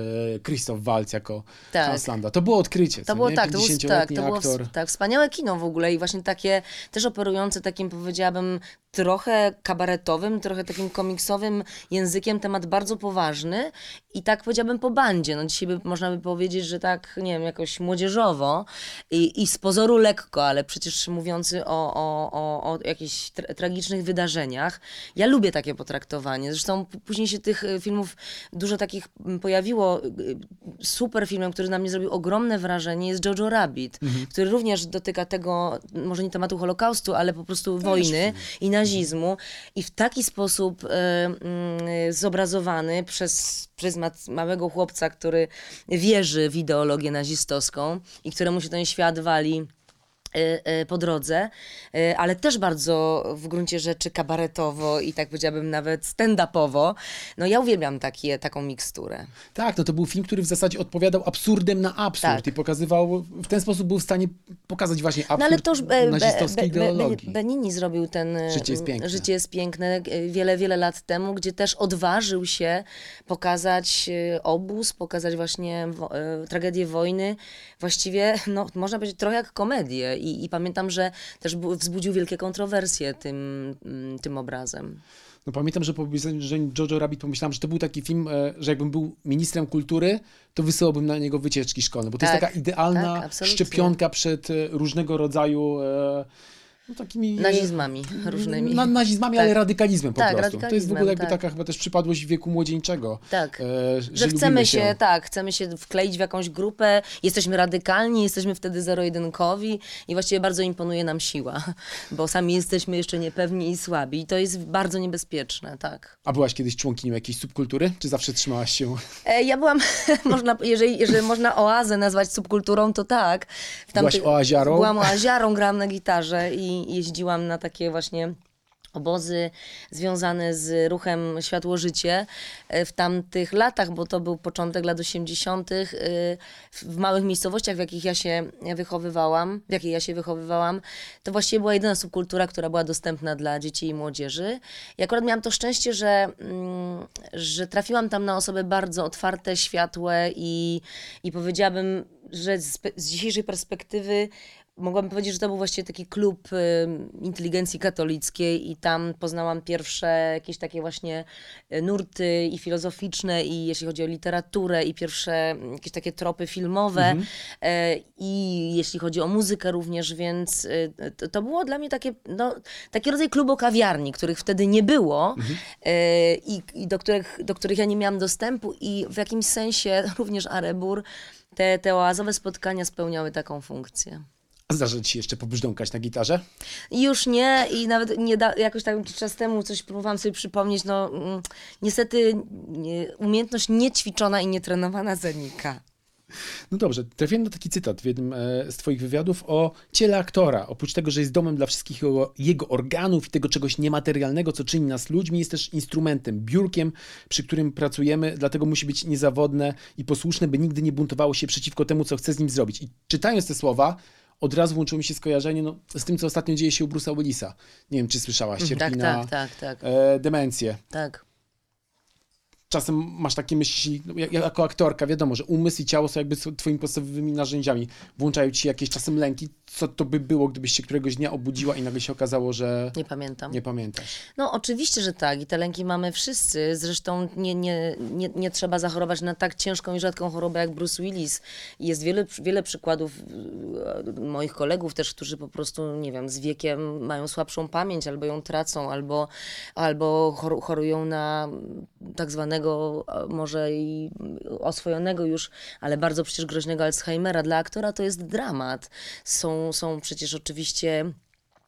Christoph Waltz jako Tak. Hans Landa. To było odkrycie, To było nie? tak, to było, tak, 50-letni to było aktor. tak, wspaniałe kino w ogóle i właśnie takie też operujące takim powiedziałabym trochę kabaretowym, trochę takim komiksowym językiem, temat bardzo poważny i tak powiedziałabym po bandzie. No dzisiaj by, można by powiedzieć, że tak, nie wiem, jakoś młodzieżowo i, i z pozoru lekko, ale przecież mówiący o, o, o, o jakichś tra- tragicznych wydarzeniach. Ja lubię takie potraktowanie. Zresztą później się tych y, filmów dużo takich mm, pojawiło. Y, Super filmem, który na mnie zrobił ogromne wrażenie jest Jojo Rabbit, który również dotyka tego, może nie tematu Holokaustu, ale po prostu wojny i nazizmu. I w taki sposób y, y, zobrazowany przez pryzmat małego chłopca, który wierzy w ideologię nazistowską i któremu się ten świat wali po drodze, y, ale też bardzo w gruncie rzeczy kabaretowo i tak powiedziałabym nawet stand-upowo. No ja uwielbiam takie, taką miksturę. Tak, no to był film, który w zasadzie odpowiadał absurdem na absurd Tak. i pokazywał, w ten sposób był w stanie pokazać właśnie absurd No ale to już be, be, nazistowskiej be, be, ideologii. Benini zrobił ten e, Życie jest piękne. Życie jest piękne e, wiele, wiele lat temu, gdzie też odważył się pokazać e, obóz, pokazać właśnie wo, e, tragedię wojny. Właściwie, no, można powiedzieć, trochę jak komedię. I, i pamiętam, że też wzbudził wielkie kontrowersje tym, mm, tym obrazem. No pamiętam, że po obejrzeniu Jojo Rabbit pomyślałem, że to był taki film, e, że jakbym był ministrem kultury, to wysyłałbym na niego wycieczki szkolne, bo to jest Tak, taka idealna tak, szczepionka przed e, różnego rodzaju e, no, takimi... Nazizmami różnymi. Na, nazizmami, Tak. ale radykalizmem po Tak, prostu. To jest w ogóle radykalizmem, jakby tak. taka chyba też przypadłość wieku młodzieńczego. Tak. E, że Że chcemy się, tak, chcemy się wkleić w jakąś grupę, jesteśmy radykalni, jesteśmy wtedy zero-jedynkowi i właściwie bardzo imponuje nam siła, bo sami jesteśmy jeszcze niepewni i słabi i to jest bardzo niebezpieczne, tak. A byłaś kiedyś członkinią jakiejś subkultury? Czy zawsze trzymałaś się... E, ja byłam, *laughs* można, jeżeli, jeżeli można oazę nazwać subkulturą, to tak. W Byłaś oaziarą? Byłam oaziarą, grałam na gitarze i jeździłam na takie właśnie obozy związane z ruchem Światło-Życie e, w tamtych latach, bo to był początek lat 80. e, w małych miejscowościach, w jakich ja się wychowywałam, w jakiej ja się wychowywałam, to właściwie była jedyna subkultura, która była dostępna dla dzieci i młodzieży. I akurat miałam to szczęście, że, mm, że trafiłam tam na osoby bardzo otwarte, światłe i, i powiedziałabym, że z, z dzisiejszej perspektywy Mogłabym powiedzieć, że to był właściwie taki klub y, inteligencji katolickiej i tam poznałam pierwsze jakieś takie właśnie y, nurty i filozoficzne i jeśli chodzi o literaturę i pierwsze mm, jakieś takie tropy filmowe e, i jeśli chodzi o muzykę również, więc y, to, to było dla mnie takie, no, taki rodzaj klubu kawiarni, których wtedy nie było e, i, i do, których, do których ja nie miałam dostępu i w jakimś sensie *laughs* również Arebur te, te oazowe spotkania spełniały taką funkcję. Zdarza ci się jeszcze pobrzdąkać na gitarze? Już nie, i nawet nie da, jakoś tak czas temu coś próbowałam sobie przypomnieć, no mm, niestety nie, umiejętność niećwiczona i nietrenowana zanika. No dobrze, trafiłem na taki cytat w jednym e, z twoich wywiadów o ciele aktora. Oprócz tego, że jest domem dla wszystkich jego, jego organów i tego czegoś niematerialnego, co czyni nas ludźmi, jest też instrumentem, biurkiem, przy którym pracujemy, dlatego musi być niezawodne i posłuszne, by nigdy nie buntowało się przeciwko temu, co chce z nim zrobić. I czytając te słowa, od razu włączyło mi się skojarzenie no, z tym, co ostatnio dzieje się u Bruce'a Willisa. Nie wiem, czy słyszałaś, cierpi Tak, na tak, tak, tak, e, demencję. tak. Czasem masz takie myśli, no, ja- jako aktorka, wiadomo, że umysł i ciało są jakby twoimi podstawowymi narzędziami. Włączają ci jakieś czasem lęki. Co to by było, gdybyś się któregoś dnia obudziła i nagle się okazało, że Nie pamiętam. nie pamiętasz? No oczywiście, że tak i te lęki mamy wszyscy. Zresztą nie, nie, nie, nie trzeba zachorować na tak ciężką i rzadką chorobę jak Bruce Willis. Jest wiele, wiele przykładów e, moich kolegów też, którzy po prostu, nie wiem, z wiekiem mają słabszą pamięć albo ją tracą, albo, albo choru- chorują na tak zwanego e, może i oswojonego już, ale bardzo przecież groźnego Alzheimera. Dla aktora to jest dramat. Są, są przecież oczywiście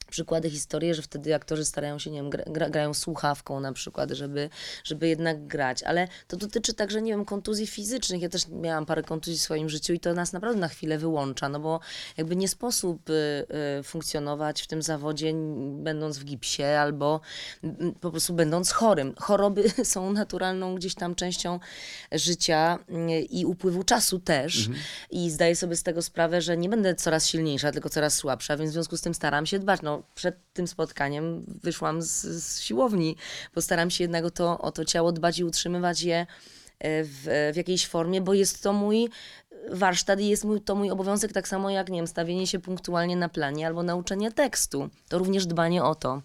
przykłady, historie, że wtedy aktorzy starają się, nie wiem, gra, gra, grają słuchawką na przykład, żeby, żeby jednak grać, ale to dotyczy także, nie wiem, kontuzji fizycznych. Ja też miałam parę kontuzji w swoim życiu i to nas naprawdę na chwilę wyłącza, no bo jakby nie sposób y, y, funkcjonować w tym zawodzie będąc w gipsie albo po prostu będąc chorym. Choroby *laughs* są naturalną gdzieś tam częścią życia y, i upływu czasu też i zdaję sobie z tego sprawę, że nie będę coraz silniejsza, tylko coraz słabsza, więc w związku z tym staram się dbać. No, przed tym spotkaniem wyszłam z, z siłowni, bo staram się jednak o to, o to ciało dbać i utrzymywać je e, w, w jakiejś formie, bo jest to mój warsztat i jest mój, to mój obowiązek, tak samo jak, nie wiem, stawienie się punktualnie na planie albo nauczenie tekstu. To również dbanie o to.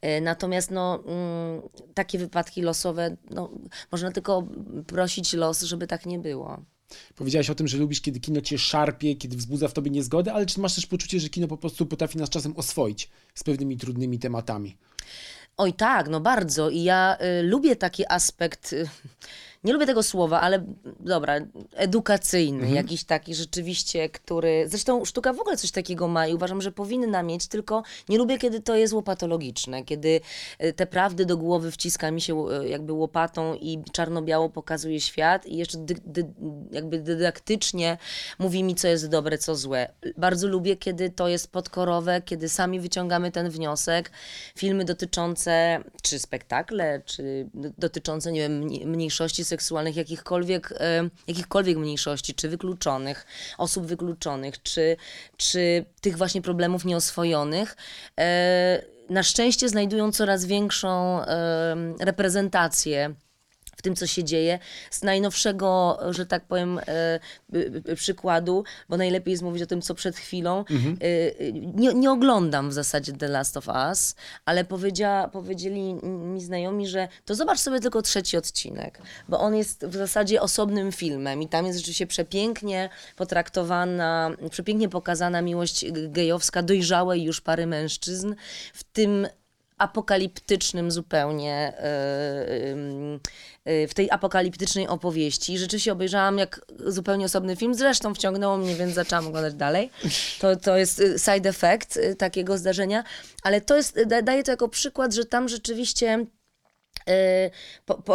E, Natomiast no, mm, takie wypadki losowe, no, można tylko prosić los, żeby tak nie było. Powiedziałaś o tym, że lubisz, kiedy kino cię szarpie, kiedy wzbudza w tobie niezgodę, ale czy masz też poczucie, że kino po prostu potrafi nas czasem oswoić z pewnymi trudnymi tematami? Oj tak, no bardzo. I ja y, lubię taki aspekt, y, nie lubię tego słowa, ale dobra, edukacyjny, jakiś taki rzeczywiście, który. Zresztą sztuka w ogóle coś takiego ma i uważam, że powinna mieć, tylko nie lubię, kiedy to jest łopatologiczne, kiedy y, te prawdy do głowy wciska mi się y, jakby łopatą i czarno-biało pokazuje świat i jeszcze dy, dy, jakby dydaktycznie mówi mi, co jest dobre, co złe. Bardzo lubię, kiedy to jest podkorowe, kiedy sami wyciągamy ten wniosek. Filmy dotyczące, czy spektakle, czy dotyczące, nie wiem, mni- mniejszości seksualnych, jakichkolwiek, e, jakichkolwiek mniejszości, czy wykluczonych, osób wykluczonych, czy, czy tych właśnie problemów nieoswojonych. E, na szczęście znajdują coraz większą e, reprezentację w tym, co się dzieje. Z najnowszego, że tak powiem, e, przykładu, bo najlepiej jest mówić o tym, co przed chwilą. E, y, Nie, nie oglądam w zasadzie The Last of Us, ale powiedzia, powiedzieli mi znajomi, że to zobacz sobie tylko trzeci odcinek, bo on jest w zasadzie osobnym filmem i tam jest rzeczywiście przepięknie potraktowana, przepięknie pokazana miłość gejowska dojrzałej już pary mężczyzn, w tym apokaliptycznym zupełnie, e, em, e, w tej apokaliptycznej opowieści. Rzeczywiście obejrzałam jak zupełnie osobny film, zresztą wciągnęło mnie, więc zaczęłam oglądać dalej. To, to jest e, side effect e, takiego zdarzenia, ale to jest, da, daję to jako przykład, że tam rzeczywiście e, po, po,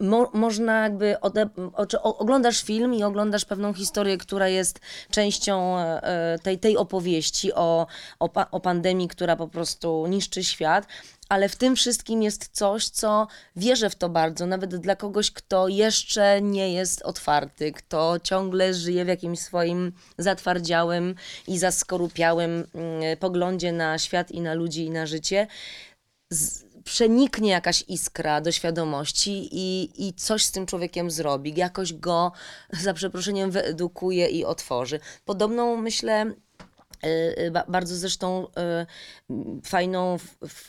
mo, można jakby ode, oglądasz film i oglądasz pewną historię, która jest częścią e, tej, tej opowieści o, o, o pandemii, która po prostu niszczy świat. Ale w tym wszystkim jest coś, co wierzę w to bardzo, nawet dla kogoś, kto jeszcze nie jest otwarty, kto ciągle żyje w jakimś swoim zatwardziałym i zaskorupiałym mm, poglądzie na świat i na ludzi i na życie przeniknie jakaś iskra do świadomości i, i coś z tym człowiekiem zrobi, jakoś go, za przeproszeniem, wyedukuje i otworzy. Podobną, myślę, bardzo zresztą y, fajną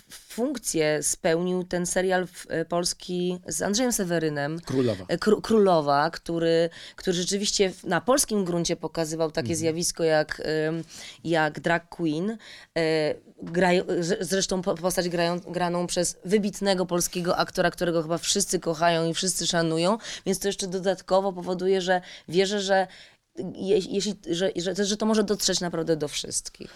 funkcję spełnił ten serial y, polski z Andrzejem Sewerynem. Królowa. Kró- Królowa, który, który rzeczywiście na polskim gruncie pokazywał takie zjawisko jak, jak drag queen. Graj, zresztą po- postać grają, graną przez wybitnego polskiego aktora, którego chyba wszyscy kochają i wszyscy szanują, więc to jeszcze dodatkowo powoduje, że wierzę, że jeśli, że, że, że to może dotrzeć naprawdę do wszystkich.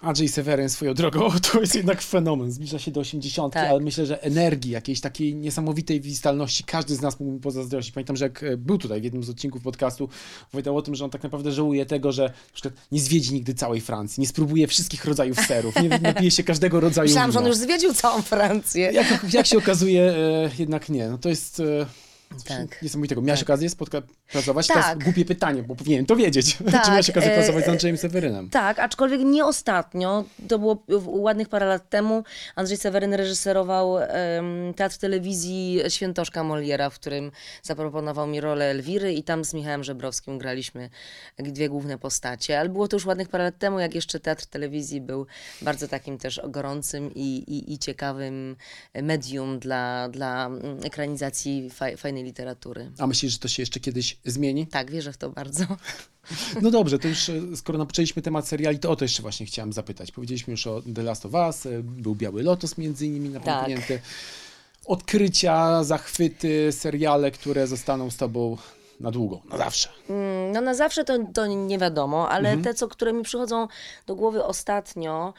Andrzej Seweryn swoją drogą, *laughs* to jest jednak fenomen. Zbliża się do 80, Tak. ale myślę, że energii, jakiejś takiej niesamowitej witalności, każdy z nas mógłby pozazdrościć. Pamiętam, że jak e, był tutaj w jednym z odcinków podcastu, powiedział o tym, że on tak naprawdę żałuje tego, że na przykład nie zwiedzi nigdy całej Francji, nie spróbuje wszystkich rodzajów serów, nie napije się każdego rodzaju Myślałam, że on już zwiedził całą Francję. Jak, jak się okazuje, e, jednak nie. No to jest... Tak. Niesamowitego. Miałaś okazję spotka- pracować? Tak. Teraz głupie pytanie, bo powinienem to wiedzieć. *laughs* Tak, Czy miałaś okazję e, pracować z Andrzejem Sewerynem? Tak, aczkolwiek nie ostatnio. To było ładnych parę lat temu. Andrzej Seweryn reżyserował em, teatr telewizji Świętoszka Moliera, w którym zaproponował mi rolę Elwiry i tam z Michałem Żebrowskim graliśmy dwie główne postacie. Ale było to już ładnych parę lat temu, jak jeszcze teatr telewizji był bardzo takim też gorącym i, i, i ciekawym medium dla, dla mm, ekranizacji faj, literatury. A myślisz, że to się jeszcze kiedyś zmieni? Tak, wierzę w to bardzo. *laughs* No dobrze, to już e, skoro napoczęliśmy temat seriali, to o to jeszcze właśnie chciałem zapytać. Powiedzieliśmy już o The Last of Us, e, był Biały Lotos między innymi napomknięty. Odkrycia, zachwyty, seriale, które zostaną z tobą na długo, na zawsze. Mm, No na zawsze to, to nie wiadomo, ale te, co, które mi przychodzą do głowy ostatnio,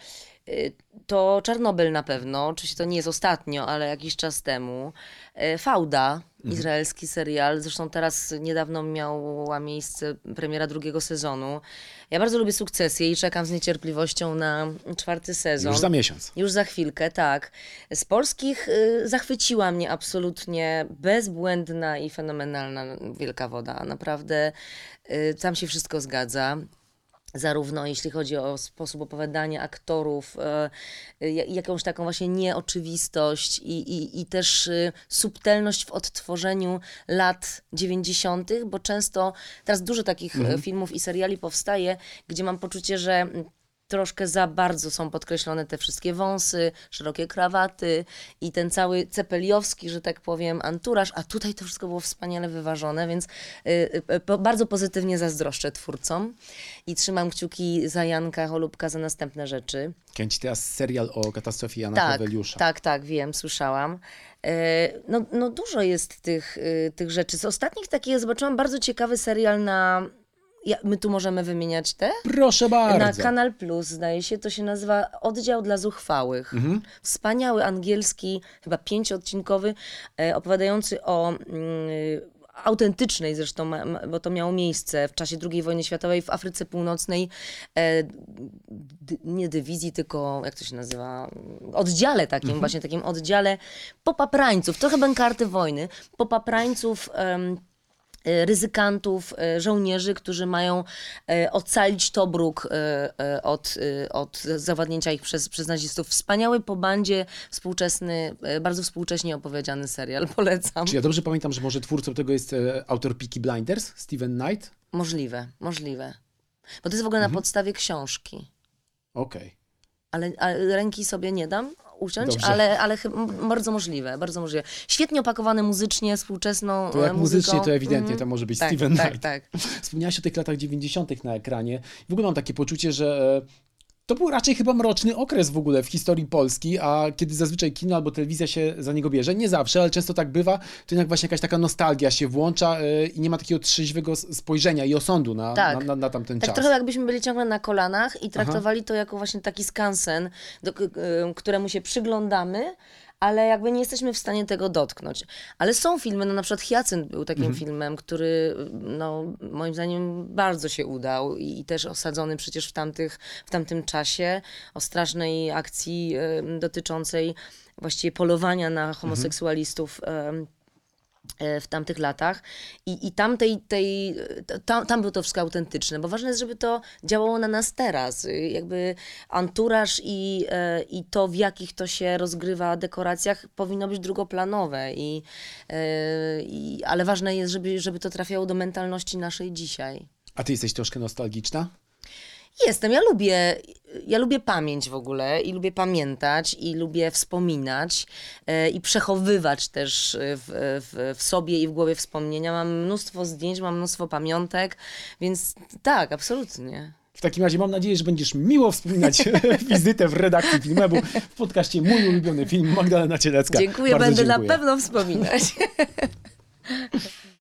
to Czarnobyl na pewno, oczywiście to nie jest ostatnio, ale jakiś czas temu. Y, Fauda, izraelski serial, zresztą teraz niedawno miała miejsce premiera drugiego sezonu. Ja bardzo lubię sukcesję i czekam z niecierpliwością na czwarty sezon. Już za miesiąc. Już za chwilkę, tak. Z polskich y, zachwyciła mnie absolutnie bezbłędna i fenomenalna Wielka Woda. Naprawdę y, tam się wszystko zgadza. Zarówno jeśli chodzi o sposób opowiadania aktorów, y, jakąś taką właśnie nieoczywistość i, i, i też y, subtelność w odtworzeniu lat 90., bo często teraz dużo takich y, filmów i seriali powstaje, gdzie mam poczucie, że troszkę za bardzo są podkreślone te wszystkie wąsy, szerokie krawaty i ten cały cepeliowski, że tak powiem, anturaż, a tutaj to wszystko było wspaniale wyważone, więc y, y, po- bardzo pozytywnie zazdroszczę twórcom i trzymam kciuki za Janka Holubka za następne rzeczy. Kręci teraz serial o katastrofie Jana Tak, tak, tak, wiem, słyszałam. E, No, no dużo jest tych, y, tych rzeczy. Z ostatnich takich zobaczyłam bardzo ciekawy serial na... Ja, my tu możemy wymieniać te? Proszę bardzo. Na Kanal Plus, zdaje się, to się nazywa Oddział dla Zuchwałych. Mhm. Wspaniały angielski, chyba pięcioodcinkowy, e, opowiadający o mm, autentycznej zresztą, bo to miało miejsce w czasie II wojny światowej w Afryce Północnej, e, dy, nie dywizji, tylko jak to się nazywa, oddziale takim, Mhm. właśnie takim oddziale popaprańców, trochę bękarty wojny, popaprańców em, ryzykantów, e, żołnierzy, którzy mają e, ocalić Tobruk od, od zawładnięcia ich przez, przez nazistów. Wspaniały po bandzie, współczesny, bardzo współcześnie opowiedziany serial, *laughs* polecam. Czy ja dobrze pamiętam, że może twórcą tego jest e, autor Peaky Blinders, Steven Knight? Możliwe, możliwe. Bo to jest w ogóle na podstawie książki. Okej. Ale, ale ręki sobie nie dam uciąć, Dobrze. ale, ale chyba bardzo możliwe, bardzo możliwe. Świetnie opakowany muzycznie, współczesną To jak e, muzycznie, to ewidentnie Mhm. to może być tak, Steven tak, Knight. Tak, Wspomniałaś o tych latach 90. na ekranie. W ogóle mam takie poczucie, że e, to był raczej chyba mroczny okres w ogóle w historii Polski, a kiedy zazwyczaj kino albo telewizja się za niego bierze, nie zawsze, ale często tak bywa, to jednak właśnie jakaś taka nostalgia się włącza e, i nie ma takiego trzeźwego spojrzenia i osądu na, Tak. na, na, na tamten Tak czas. trochę jakbyśmy byli ciągle na kolanach i traktowali to jako właśnie taki skansen, do, k- któremu się przyglądamy, ale jakby nie jesteśmy w stanie tego dotknąć. Ale są filmy, no na przykład Hyacynt był takim Mhm. filmem, który no, moim zdaniem bardzo się udał i, i też osadzony przecież w, tamtych, w tamtym czasie o strasznej akcji em, dotyczącej właściwie polowania na homoseksualistów. em, e, w tamtych latach i, i tam, tej, tej, tam, tam było to wszystko autentyczne, bo ważne jest, żeby to działało na nas teraz. Y, Jakby anturaż i, e, i to, w jakich to się rozgrywa dekoracjach powinno być drugoplanowe, i, e, i, ale ważne jest, żeby, żeby to trafiało do mentalności naszej dzisiaj. A ty jesteś troszkę nostalgiczna? Jestem, ja lubię, ja lubię pamięć w ogóle i lubię pamiętać i lubię wspominać e, i przechowywać też e, w, w, w sobie i w głowie wspomnienia. Mam mnóstwo zdjęć, mam mnóstwo pamiątek, więc tak, absolutnie. W takim razie mam nadzieję, że będziesz miło wspominać *laughs* wizytę w redakcji Filmebu w podcaście Mój ulubiony film Magdalena Cielecka. Dziękuję, Bardzo będę dziękuję. na pewno wspominać. *laughs*